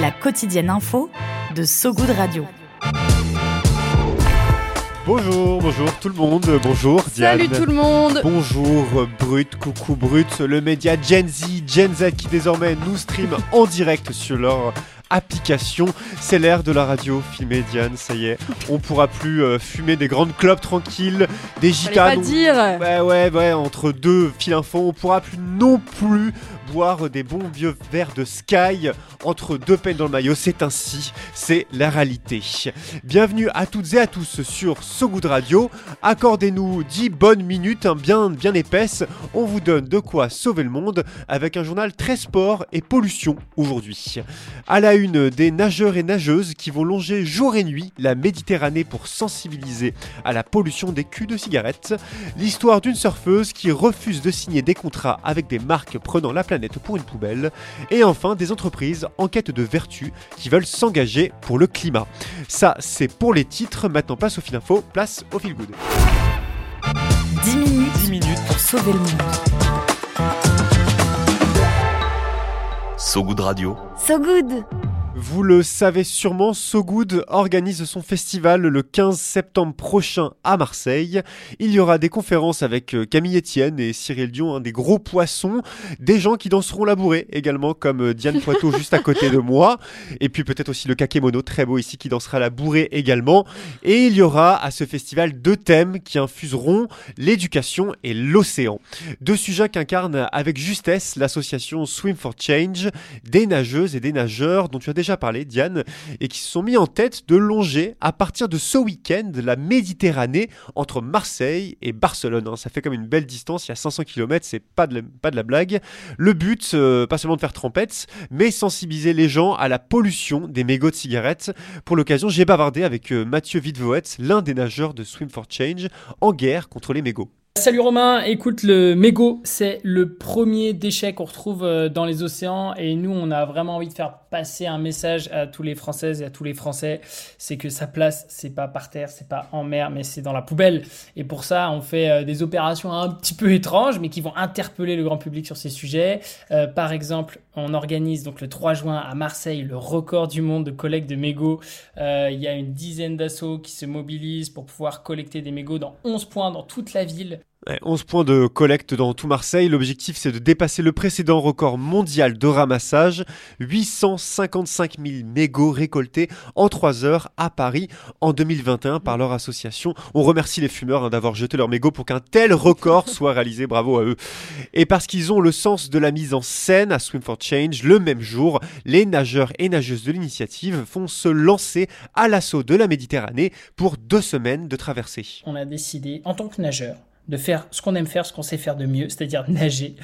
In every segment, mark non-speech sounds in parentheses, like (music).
La quotidienne info de So Good Radio. Bonjour, bonjour tout le monde, bonjour Diane. Salut tout le monde. Bonjour Brut, coucou Brut, le média Gen Z, Gen Z qui désormais nous stream (laughs) en direct sur leur application. C'est l'ère de la radio filmée, Diane, ça y est. On pourra plus euh, fumer des grandes clopes tranquilles, des gitanes. pas dire Ouais, ouais, ouais, entre deux fils info. On pourra plus non plus boire des bons vieux verres de Sky entre deux peines dans le maillot. C'est ainsi, c'est la réalité. Bienvenue à toutes et à tous sur So Good Radio. Accordez-nous 10 bonnes minutes, bien, bien épaisses. On vous donne de quoi sauver le monde avec un journal très sport et pollution aujourd'hui. À la une des nageurs et nageuses qui vont longer jour et nuit la Méditerranée pour sensibiliser à la pollution des culs de cigarettes. L'histoire d'une surfeuse qui refuse de signer des contrats avec des marques prenant la planète pour une poubelle. Et enfin des entreprises en quête de vertu qui veulent s'engager pour le climat. Ça, c'est pour les titres. Maintenant, place au fil info, place au fil good. 10 minutes, 10 minutes pour sauver le monde. So Good Radio. So Good Vous le savez sûrement, So Good organise son festival le 15 septembre prochain à Marseille. Il y aura des conférences avec euh, Camille Etienne et Cyril Dion, un des gros poissons, des gens qui danseront la bourrée également, comme euh, Diane Poitot (laughs) juste à côté de moi, et puis peut-être aussi le Kakemono, très beau ici, qui dansera la bourrée également. Et il y aura à ce festival deux thèmes qui infuseront l'éducation et l'océan. Deux sujets qu'incarne avec justesse l'association Swim for Change, des nageuses et des nageurs dont tu as déjà parlé, Diane, et qui se sont mis en tête de longer à partir de ce week-end la Méditerranée entre Marseille et Barcelone. hein. Ça fait comme une belle distance, il y a 500 km, c'est pas de la, pas de la blague. Le but, euh, pas seulement de faire trempette, mais sensibiliser les gens à la pollution des mégots de cigarettes. Pour l'occasion, j'ai bavardé avec euh, Mathieu Vidvoet, l'un des nageurs de Swim for Change, en guerre contre les mégots. Salut Romain, écoute le mégot, c'est le premier déchet qu'on retrouve euh, dans les océans et nous on a vraiment envie de faire passer un message à tous les Françaises et à tous les Français, c'est que sa place c'est pas par terre, c'est pas en mer, mais c'est dans la poubelle. Et pour ça on fait euh, des opérations un petit peu étranges mais qui vont interpeller le grand public sur ces sujets. Euh, par exemple, on organise donc le 3 juin à Marseille le record du monde de collecte de mégots. Euh, il y a une dizaine d'assauts qui se mobilisent pour pouvoir collecter des mégots dans 11 points dans toute la ville. Ouais, 11 points de collecte dans tout Marseille. L'objectif, c'est de dépasser le précédent record mondial de ramassage. 855 000 mégots récoltés en 3 heures à Paris en 2021 par leur association. On remercie les fumeurs hein, d'avoir jeté leurs mégots pour qu'un tel record (laughs) soit réalisé. Bravo à eux. Et parce qu'ils ont le sens de la mise en scène à Swim for Change, le même jour, les nageurs et nageuses de l'initiative vont se lancer à l'assaut de la Méditerranée pour deux semaines de traversée. On a décidé, en tant que nageur, de faire ce qu'on aime faire, ce qu'on sait faire de mieux, c'est-à-dire (laughs) nager.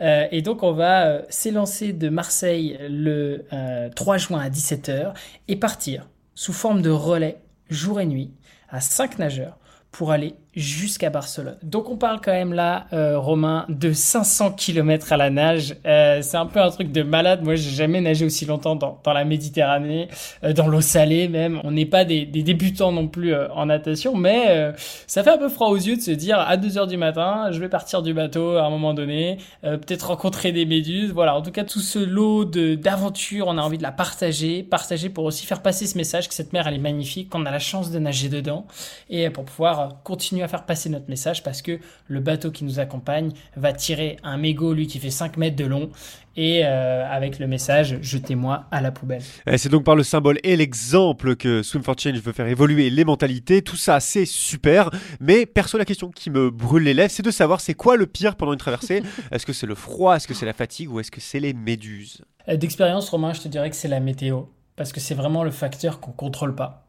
Euh, et donc on va euh, s'élancer de Marseille le euh, 3 juin à 17h et partir sous forme de relais jour et nuit à 5 nageurs pour aller jusqu'à Barcelone. Donc on parle quand même là, euh, Romain, de 500 km à la nage. Euh, c'est un peu un truc de malade. Moi, j'ai jamais nagé aussi longtemps dans, dans la Méditerranée, euh, dans l'eau salée même. On n'est pas des, des, débutants non plus euh, en natation, mais euh, ça fait un peu froid aux yeux de se dire à 2 heures du matin, je vais partir du bateau à un moment donné, euh, peut-être rencontrer des méduses. Voilà, en tout cas, tout ce lot d'aventure, on a envie de la partager, partager pour aussi faire passer ce message que cette mer, elle est magnifique, qu'on a la chance de nager dedans et pour pouvoir continuer faire passer notre message parce que le bateau qui nous accompagne va tirer un mégot, lui, qui fait 5 mètres de long et euh, avec le message jetez-moi à la poubelle. C'est donc par le symbole et l'exemple que Swim for Change veut faire évoluer les mentalités. Tout ça, c'est super. Mais perso, la question qui me brûle les lèvres, c'est de savoir c'est quoi le pire pendant une traversée. (laughs) Est-ce que c'est le froid, est-ce que c'est la fatigue? Ou est-ce que c'est les méduses? Euh, D'expérience, Romain, je te dirais que c'est la météo parce que c'est vraiment le facteur qu'on contrôle pas.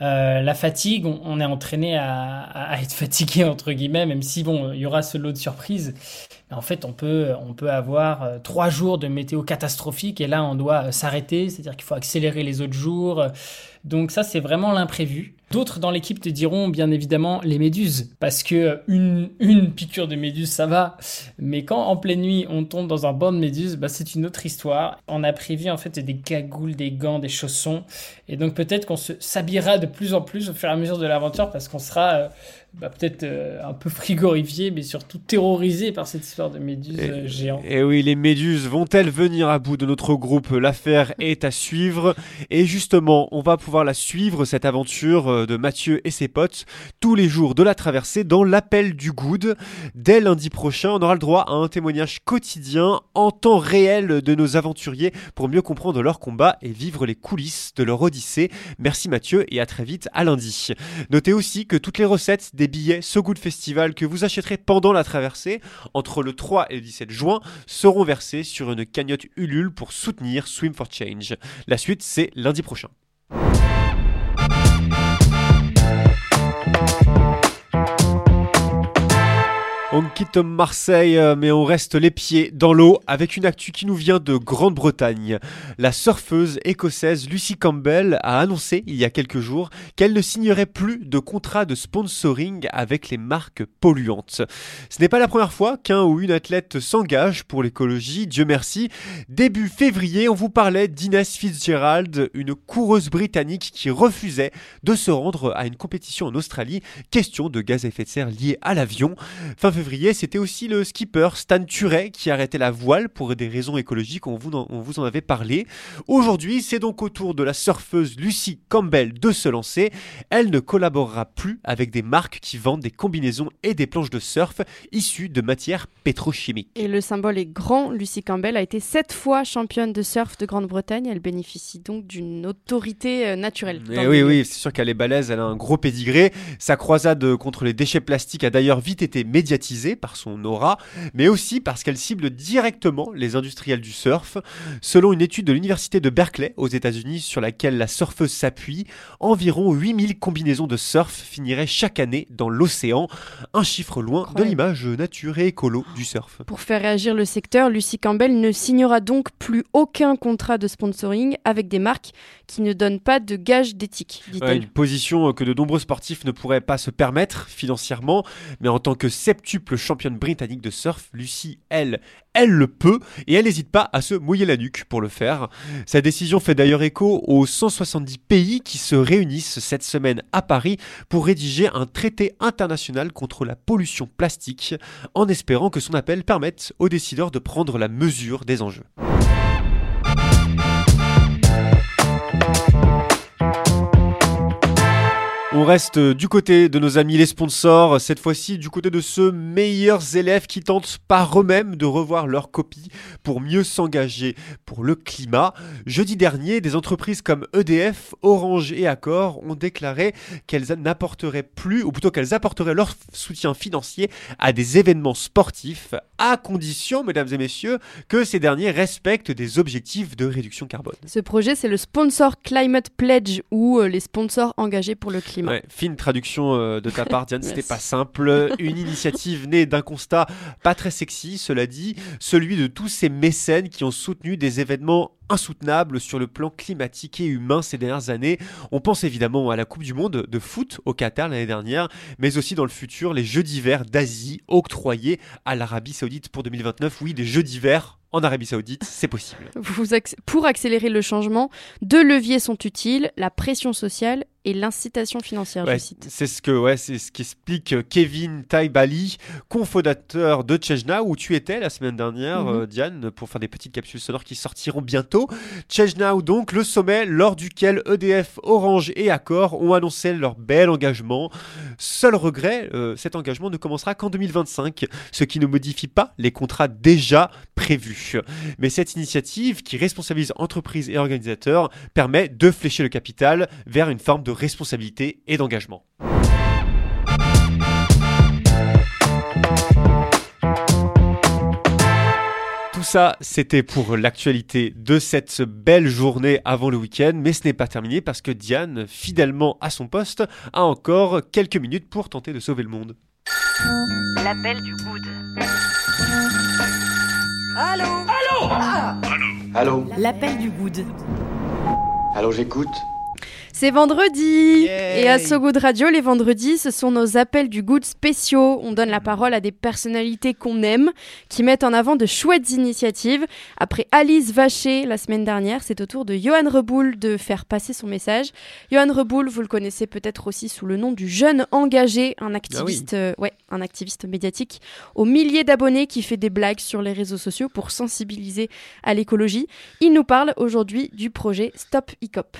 Euh, la fatigue, on, est entraîné à, à, être (laughs) fatigué entre guillemets, même si bon, il y aura ce lot de surprises. Mais en fait, on peut, on peut avoir euh, trois jours de météo catastrophique et là, on doit euh, s'arrêter, c'est-à-dire qu'il faut accélérer les autres jours. Donc ça, c'est vraiment l'imprévu. D'autres dans l'équipe te diront bien évidemment les méduses, parce que une, une piqûre de méduse, ça va. Mais quand en pleine nuit, on tombe dans un banc de méduses, bah, c'est une autre histoire. On a prévu en fait des cagoules, des gants, des chaussons. Et donc peut-être qu'on s'habillera de plus en plus au fur et à mesure de l'aventure, parce qu'on sera... Bah, peut-être euh, un peu frigorifié, mais surtout terrorisé par cette histoire de méduses euh, géantes. Et oui, les méduses vont-elles venir à bout de notre groupe? L'affaire est à suivre. Et justement, on va pouvoir la suivre, cette aventure euh, de Mathieu et ses potes, tous les jours de la traversée dans l'appel du Good. Dès lundi prochain, on aura le droit à un témoignage quotidien en temps réel de nos aventuriers pour mieux comprendre leur combat et vivre les coulisses de leur odyssée. Merci Mathieu et à très vite à lundi. Notez aussi que toutes les recettes des billets So Good Festival que vous achèterez pendant la traversée entre le 3 et le 17 juin seront versés sur une cagnotte Ulule pour soutenir Swim for Change. La suite, c'est lundi prochain. On quitte Marseille, euh, mais on reste les pieds dans l'eau avec une actu qui nous vient de Grande-Bretagne. La surfeuse écossaise Lucy Campbell a annoncé il y a quelques jours qu'elle ne signerait plus de contrat de sponsoring avec les marques polluantes. Ce n'est pas la première fois qu'un ou une athlète s'engage pour l'écologie, Dieu merci. Début février, on vous parlait d'Inès Fitzgerald, une coureuse britannique qui refusait de se rendre à une compétition en Australie, question de gaz à effet de serre lié à l'avion. Février, c'était aussi le skipper Stan Turet qui arrêtait la voile pour des raisons écologiques, on vous en, on vous en avait parlé. Aujourd'hui, c'est donc au tour de la surfeuse Lucy Campbell de se lancer. Elle ne collaborera plus avec des marques qui vendent des combinaisons et des planches de surf issues de matières pétrochimiques. Et le symbole est grand. Lucy Campbell a été sept fois championne de surf de Grande-Bretagne. Elle bénéficie donc d'une autorité euh, naturelle. Et oui, oui, c'est sûr qu'elle est balèze, elle a un gros pédigré. Sa croisade contre les déchets plastiques a d'ailleurs vite été médiatisée par son aura, mais aussi parce qu'elle cible directement les industriels du surf. Selon une étude de l'université de Berkeley aux États-Unis sur laquelle la surfeuse s'appuie, environ 8000 combinaisons de surf finiraient chaque année dans l'océan, un chiffre loin de l'image nature et écolo du surf. Pour faire réagir le secteur, Lucy Campbell ne signera donc plus aucun contrat de sponsoring avec des marques qui ne donnent pas de gage d'éthique, une position que de nombreux sportifs ne pourraient pas se permettre financièrement, mais en tant que septuple championne britannique de surf, Lucie, elle, elle le peut et elle n'hésite pas à se mouiller la nuque pour le faire. Sa décision fait d'ailleurs écho aux 170 pays qui se réunissent cette semaine à Paris pour rédiger un traité international contre la pollution plastique, en espérant que son appel permette aux décideurs de prendre la mesure des enjeux. On reste euh, du côté de nos amis les sponsors, cette fois-ci du côté de ceux meilleurs élèves qui tentent par eux-mêmes de revoir leur copie pour mieux s'engager pour le climat. Jeudi dernier, des entreprises comme EDF, Orange et Accor ont déclaré qu'elles n'apporteraient plus, ou plutôt qu'elles apporteraient leur soutien financier à des événements sportifs, à condition, mesdames et messieurs, que ces derniers respectent des objectifs de réduction carbone. Ce projet, c'est le Sponsor Climate Pledge, ou euh, les sponsors engagés pour le climat. Ouais, fine traduction euh, de ta part, Diane, c'était pas simple. Une initiative née d'un constat pas très sexy, cela dit, celui de tous ces mécènes qui ont soutenu des événements insoutenables sur le plan climatique et humain ces dernières années. On pense évidemment à la Coupe du Monde de foot au Qatar l'année dernière, mais aussi dans le futur les Jeux d'hiver d'Asie octroyés à l'Arabie Saoudite pour 2029. Oui, des Jeux d'hiver en Arabie Saoudite, c'est possible. pour accélérer le changement, deux leviers sont utiles, la pression sociale et l'incitation financière, je cite. C'est ce que ouais, c'est ce qu'explique Kevin Taibali, cofondateur de Chejna, où tu étais la semaine dernière, mhm. euh, Diane, pour faire des petites capsules sonores qui sortiront bientôt. Chejna, donc le sommet lors duquel EDF, Orange et Accor ont annoncé leur bel engagement. Seul regret, euh, cet engagement ne commencera qu'en 2025, ce qui ne modifie pas les contrats déjà prévus. Mais cette initiative, qui responsabilise entreprises et organisateurs, permet de flécher le capital vers une forme de responsabilité et d'engagement. ça, c'était pour l'actualité de cette belle journée avant le week-end, mais ce n'est pas terminé parce que Diane, fidèlement à son poste, a encore quelques minutes pour tenter de sauver le monde. L'appel du good. Allô Allô Allô L'appel du good. Allô, j'écoute. C'est vendredi Et à So Good Radio, les vendredis, ce sont nos appels du good spéciaux. On donne la parole à des personnalités qu'on aime, qui mettent en avant de chouettes initiatives. Après Alice Vacher la semaine dernière, c'est au tour de Johan Reboul de faire passer son message. Johan Reboul, vous le connaissez peut-être aussi sous le nom du jeune engagé, un activiste, euh, ouais, un activiste médiatique aux milliers d'abonnés qui fait des blagues sur les réseaux sociaux pour sensibiliser à l'écologie. Il nous parle aujourd'hui du projet Stop ICOP.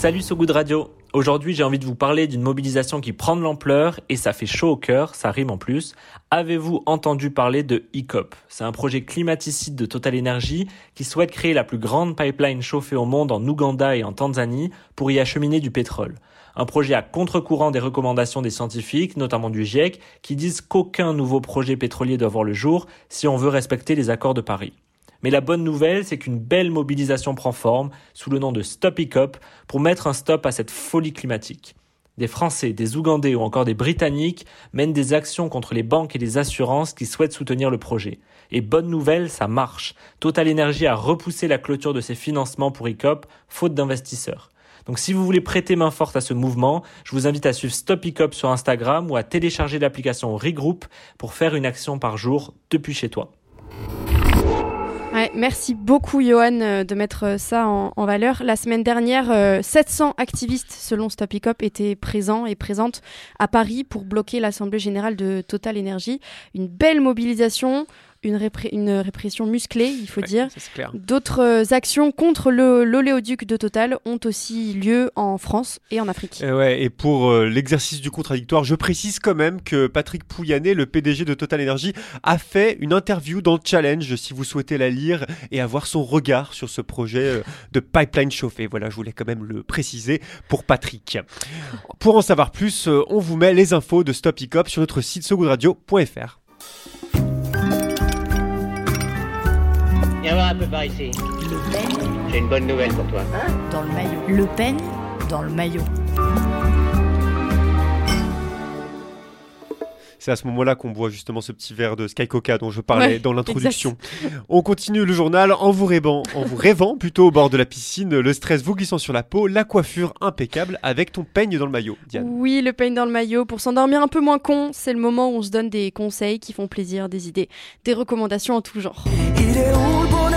Salut So Good Radio. Aujourd'hui, j'ai envie de vous parler d'une mobilisation qui prend de l'ampleur et ça fait chaud au cœur, ça rime en plus. Avez-vous entendu parler de ECOP? C'est un projet climaticide de Total Energy qui souhaite créer la plus grande pipeline chauffée au monde en Ouganda et en Tanzanie pour y acheminer du pétrole. Un projet à contre-courant des recommandations des scientifiques, notamment du GIEC, qui disent qu'aucun nouveau projet pétrolier doit voir le jour si on veut respecter les accords de Paris. Mais la bonne nouvelle, c'est qu'une belle mobilisation prend forme sous le nom de Stop ICOP pour mettre un stop à cette folie climatique. Des Français, des Ougandais ou encore des Britanniques mènent des actions contre les banques et les assurances qui souhaitent soutenir le projet. Et bonne nouvelle, ça marche. Total Energy a repoussé la clôture de ses financements pour ICOP, faute d'investisseurs. Donc si vous voulez prêter main forte à ce mouvement, je vous invite à suivre Stop ICOP sur Instagram ou à télécharger l'application Regroup pour faire une action par jour depuis chez toi. Merci beaucoup Johan euh, de mettre euh, ça en, valeur. La semaine dernière, euh, 700 activistes selon Stop étaient présents et présentes à Paris pour bloquer l'Assemblée générale de Total Energy. Une belle mobilisation. Une, répression musclée, il faut Ouais, dire. ça, c'est clair. D'autres euh, actions contre le- l'oléoduc de Total ont aussi lieu en France et en Afrique. Et, ouais, et pour euh, l'exercice du contradictoire, je précise quand même que Patrick Pouyanné, le PDG de Total Energy, a fait une interview dans Challenge, si vous souhaitez la lire et avoir son regard sur ce projet euh, de pipeline chauffé. Voilà, je voulais quand même le préciser pour Patrick. Pour en savoir plus, euh, on vous met les infos de Stop Icop sur notre site sogoodradio.fr. Viens voir un peu par ici. Le Pen J'ai une bonne nouvelle pour toi. dans le maillot. Le Pen dans le maillot. C'est à ce moment-là qu'on boit justement ce petit verre de Sky Coca dont je parlais Ouais, dans l'introduction. (laughs) On continue le journal en vous rêvant, en vous rêvant plutôt au bord de la piscine, le stress vous glissant sur la peau, la coiffure impeccable avec ton peigne dans le maillot. Diane. Oui, le peigne dans le maillot. Pour s'endormir un peu moins con, c'est le moment où on se donne des conseils qui font plaisir, des idées, des recommandations en tout genre. Il est où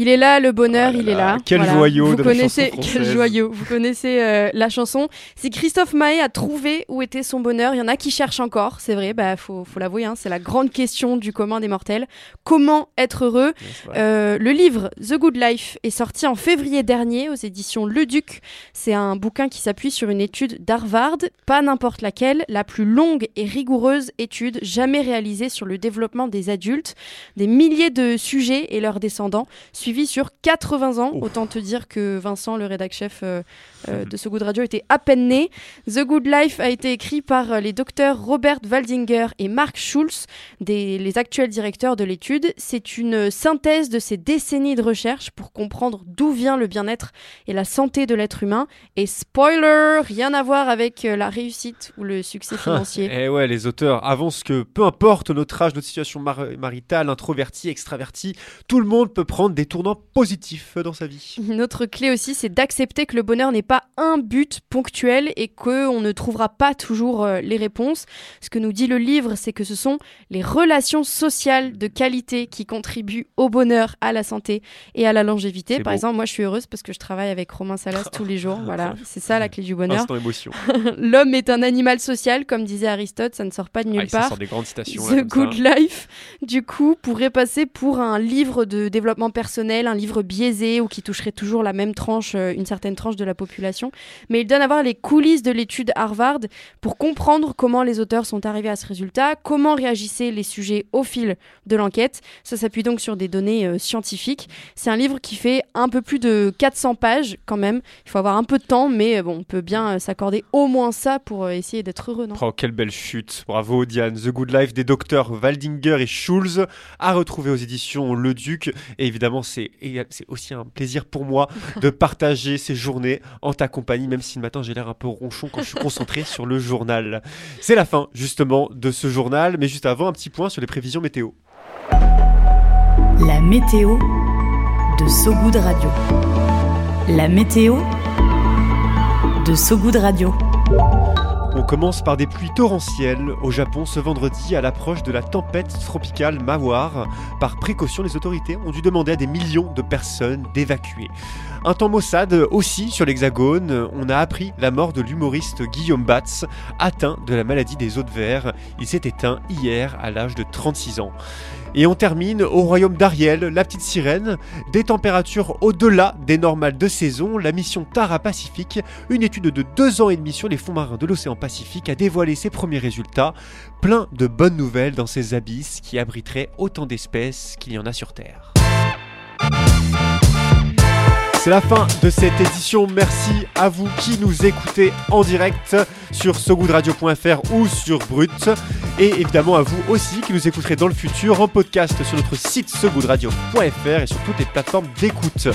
Il est là, le bonheur, Oh il est là, quel joyau Vous de la connaissez, chanson quel joyau. Vous connaissez euh, la chanson. Si Christophe Maé a trouvé où était son bonheur, il y en a qui cherchent encore. C'est vrai, bah faut, faut l'avouer. Hein, c'est la grande question du commun des mortels. Comment être heureux? Euh, le livre The Good Life est sorti en février dernier aux éditions Le Duc. C'est un bouquin qui s'appuie sur une étude d'Harvard, pas n'importe laquelle, la plus longue et rigoureuse étude jamais réalisée sur le développement des adultes, des milliers de sujets et leurs descendants, suivis sur 80 ans. Ouf. Autant te dire que Vincent, le rédac chef euh, euh, (laughs) de ce Good Radio, était à peine né. The Good Life a été écrit par euh, les docteurs Robert Waldinger et Mark Schulz, des, les actuels directeurs de l'étude. C'est une synthèse de ces décennies de recherche pour comprendre d'où vient le bien-être et la santé de l'être humain. Et spoiler, rien à voir avec la réussite ou le succès (laughs) financier. Et Eh ouais, les auteurs avancent que peu importe notre âge, notre situation mar- maritale, introverti, extraverti, tout le monde peut prendre des tournants positifs dans sa vie. (laughs) Une autre clé aussi, c'est d'accepter que le bonheur n'est pas un but ponctuel et qu'on ne trouvera pas toujours euh, les réponses. Ce que nous dit le livre, c'est que ce sont les relations sociales de qualité qui contribuent au bonheur, à la santé et à la longévité. Par beau. exemple, moi je suis heureuse parce que je travaille avec Romain Salas tous les jours. (laughs) Voilà, c'est ça la clé du bonheur. Instant émotion. (laughs) L'homme est un animal social, comme disait Aristote, ça ne sort pas de nulle Ah, ça part. sort des grandes citations. là, The Good ça. Life, du coup, pourrait passer pour un livre de développement personnel un livre biaisé ou qui toucherait toujours la même tranche, euh, une certaine tranche de la population. Mais il donne à voir les coulisses de l'étude Harvard pour comprendre comment les auteurs sont arrivés à ce résultat, comment réagissaient les sujets au fil de l'enquête. Ça s'appuie donc sur des données euh, scientifiques. C'est un livre qui fait un peu plus de 400 pages quand même. Il faut avoir un peu de temps, mais euh, bon, on peut bien s'accorder au moins ça pour essayer d'être heureux, non? Oh, quelle belle chute. Bravo Diane. The Good Life des docteurs Waldinger et Schulz à retrouver aux éditions Le Duc. Et évidemment, c'est c'est aussi un plaisir pour moi de (laughs) partager ces journées en ta compagnie, même si le matin j'ai l'air un peu ronchon quand je suis concentré sur le journal. C'est la fin justement de ce journal, mais juste avant, un petit point sur les prévisions météo. La météo de So Good Radio. La météo de So Good Radio. On commence par des pluies torrentielles au Japon ce vendredi à l'approche de la tempête tropicale Mawar. Par précaution, les autorités ont dû demander à des millions de personnes d'évacuer. Un temps maussade aussi sur l'Hexagone. On a appris la mort de l'humoriste Guillaume Batz, atteint de la maladie des os de verre. Il s'est éteint hier à l'âge de 36 ans. Et on termine au royaume d'Ariel, la petite sirène, des températures au-delà des normales de saison. La mission Tara Pacifique, une étude de deux ans et demi sur les fonds marins de l'océan Pacifique, a dévoilé ses premiers résultats. Plein de bonnes nouvelles dans ces abysses qui abriteraient autant d'espèces qu'il y en a sur Terre. C'est la fin de cette édition. Merci à vous qui nous écoutez en direct sur sogoodradio.fr ou sur Brut. Et évidemment à vous aussi qui nous écouterez dans le futur en podcast sur notre site sogoodradio.fr et sur toutes les plateformes d'écoute.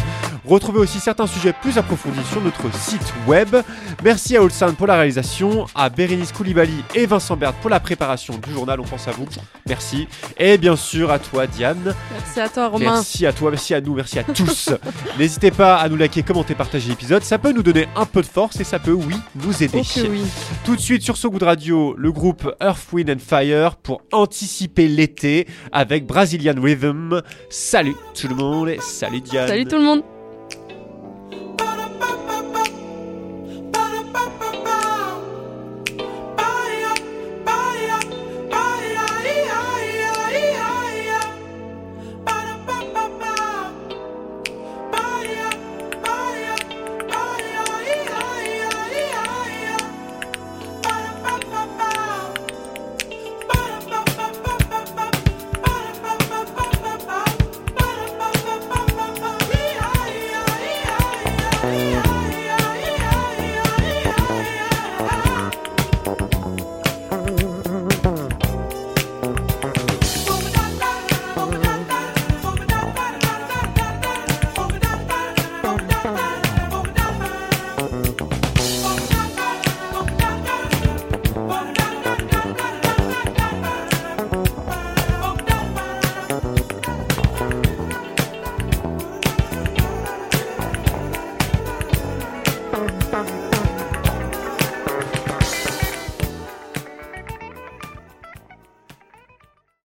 Retrouvez aussi certains sujets plus approfondis sur notre site web. Merci à Olsan pour la réalisation, à Bérénice Koulibaly et Vincent Bert pour la préparation du journal. On pense à vous. Merci. Et bien sûr à toi Diane. Merci à toi Romain. Merci à toi, merci à nous, merci à tous. (laughs) N'hésitez pas à nous liker, commenter, partager l'épisode. Ça peut nous donner un peu de force et ça peut, oui, nous aider. Oh oui. Tout de suite sur So Good Radio, le groupe Earth, Wind and Fire pour anticiper l'été avec Brazilian Rhythm. Salut tout le monde et salut Diane. Salut tout le monde.